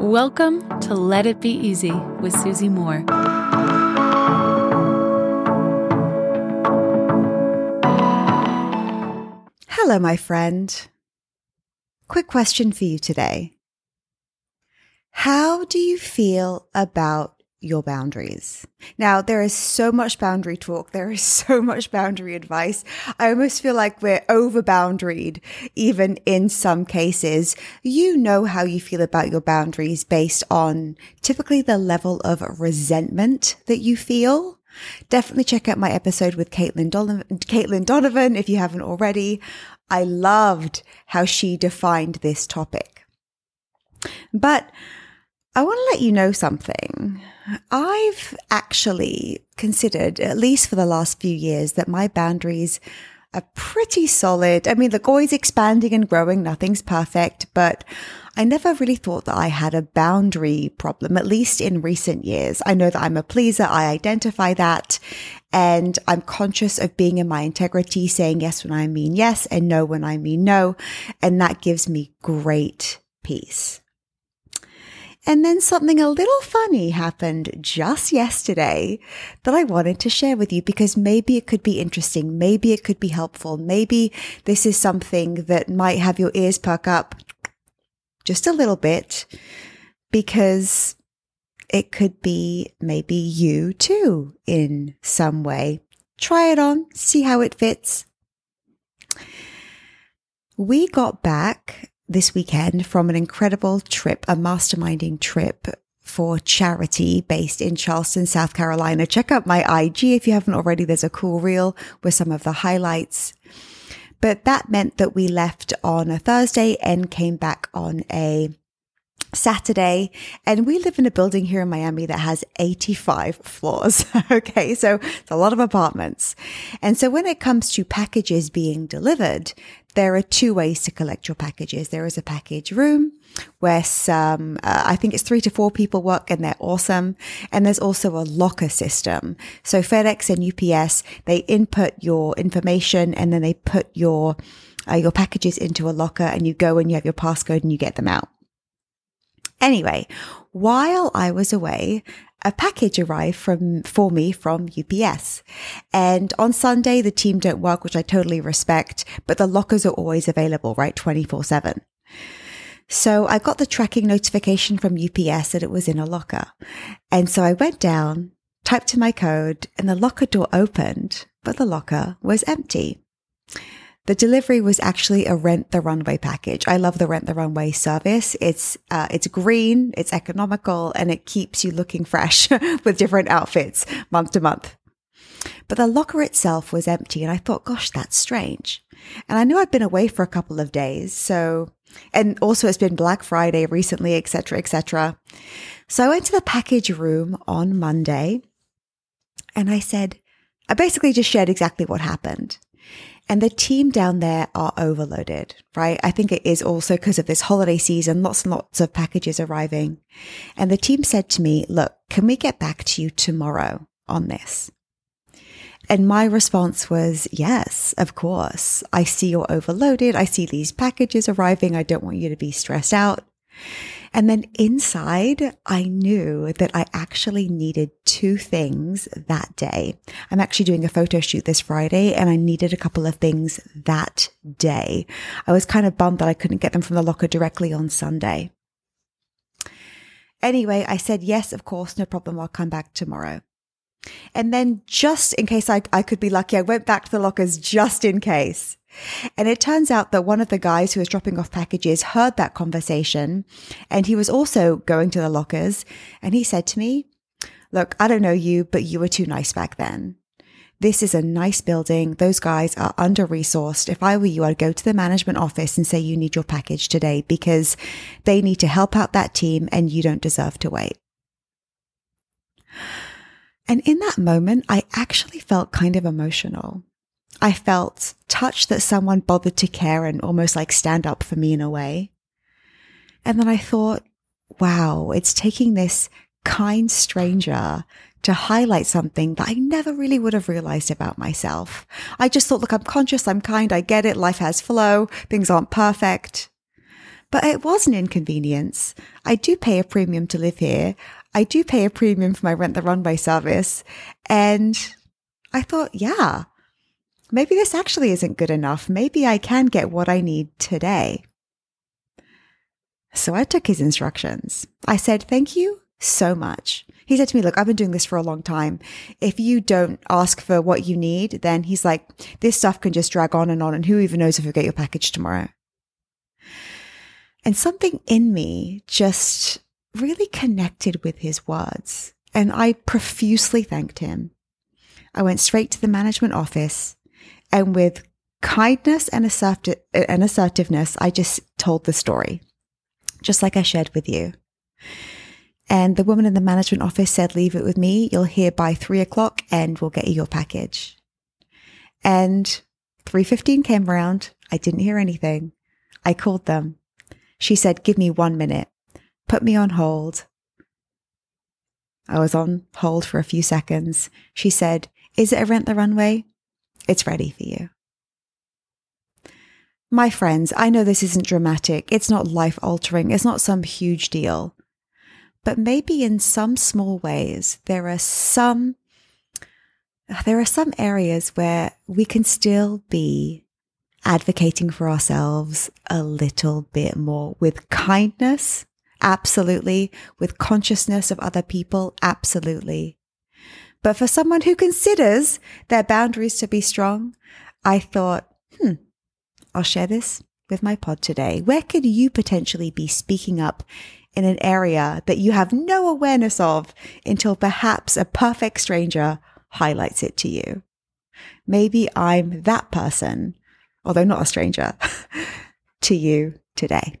Welcome to Let It Be Easy with Susie Moore. Hello, my friend. Quick question for you today. How do you feel about your boundaries. Now, there is so much boundary talk. There is so much boundary advice. I almost feel like we're over boundaried, even in some cases. You know how you feel about your boundaries based on typically the level of resentment that you feel. Definitely check out my episode with Caitlin Donovan, Caitlin Donovan if you haven't already. I loved how she defined this topic. But I want to let you know something. I've actually considered, at least for the last few years, that my boundaries are pretty solid. I mean, look, always expanding and growing. Nothing's perfect, but I never really thought that I had a boundary problem, at least in recent years. I know that I'm a pleaser. I identify that and I'm conscious of being in my integrity, saying yes when I mean yes and no when I mean no. And that gives me great peace. And then something a little funny happened just yesterday that I wanted to share with you because maybe it could be interesting. Maybe it could be helpful. Maybe this is something that might have your ears perk up just a little bit because it could be maybe you too in some way. Try it on, see how it fits. We got back this weekend from an incredible trip, a masterminding trip for charity based in Charleston, South Carolina. Check out my IG if you haven't already. There's a cool reel with some of the highlights. But that meant that we left on a Thursday and came back on a Saturday. And we live in a building here in Miami that has 85 floors. okay. So it's a lot of apartments. And so when it comes to packages being delivered, there are two ways to collect your packages. There is a package room where some, uh, I think it's three to four people work and they're awesome. And there's also a locker system. So FedEx and UPS, they input your information and then they put your, uh, your packages into a locker and you go and you have your passcode and you get them out. Anyway, while I was away, a package arrived from for me from UPS. And on Sunday, the team don't work, which I totally respect, but the lockers are always available, right? 24 seven. So I got the tracking notification from UPS that it was in a locker. And so I went down, typed in my code and the locker door opened, but the locker was empty. The delivery was actually a rent the runway package. I love the rent the runway service. It's, uh, it's green, it's economical, and it keeps you looking fresh with different outfits month to month. But the locker itself was empty and I thought, gosh, that's strange. And I knew I'd been away for a couple of days. So, and also it's been Black Friday recently, etc., etc. So I went to the package room on Monday and I said, I basically just shared exactly what happened. And the team down there are overloaded, right? I think it is also because of this holiday season, lots and lots of packages arriving. And the team said to me, look, can we get back to you tomorrow on this? And my response was, yes, of course. I see you're overloaded. I see these packages arriving. I don't want you to be stressed out. And then inside, I knew that I actually needed two things that day. I'm actually doing a photo shoot this Friday and I needed a couple of things that day. I was kind of bummed that I couldn't get them from the locker directly on Sunday. Anyway, I said, yes, of course, no problem. I'll come back tomorrow. And then just in case I, I could be lucky, I went back to the lockers just in case. And it turns out that one of the guys who was dropping off packages heard that conversation and he was also going to the lockers and he said to me, look, I don't know you, but you were too nice back then. This is a nice building. Those guys are under resourced. If I were you, I'd go to the management office and say you need your package today because they need to help out that team and you don't deserve to wait. And in that moment, I actually felt kind of emotional I felt touched that someone bothered to care and almost like stand up for me in a way. And then I thought, wow, it's taking this kind stranger to highlight something that I never really would have realized about myself. I just thought, look, I'm conscious, I'm kind, I get it, life has flow, things aren't perfect. But it was an inconvenience. I do pay a premium to live here. I do pay a premium for my rent the runway service. And I thought, yeah, maybe this actually isn't good enough. Maybe I can get what I need today. So I took his instructions. I said, thank you so much. He said to me, look, I've been doing this for a long time. If you don't ask for what you need, then he's like, this stuff can just drag on and on. And who even knows if you'll get your package tomorrow? And something in me just really connected with his words. And I profusely thanked him. I went straight to the management office and with kindness and, asserti- and assertiveness, I just told the story, just like I shared with you. And the woman in the management office said, leave it with me. You'll hear by three o'clock and we'll get you your package. And 3.15 came around. I didn't hear anything. I called them. She said, give me one minute. Put me on hold. I was on hold for a few seconds. She said, is it a rent the runway? It's ready for you. My friends, I know this isn't dramatic. It's not life altering. It's not some huge deal. But maybe in some small ways, there are some, there are some areas where we can still be advocating for ourselves a little bit more with kindness. Absolutely. With consciousness of other people. Absolutely. But for someone who considers their boundaries to be strong, I thought, hmm, I'll share this with my pod today. Where could you potentially be speaking up in an area that you have no awareness of until perhaps a perfect stranger highlights it to you? Maybe I'm that person, although not a stranger, to you today.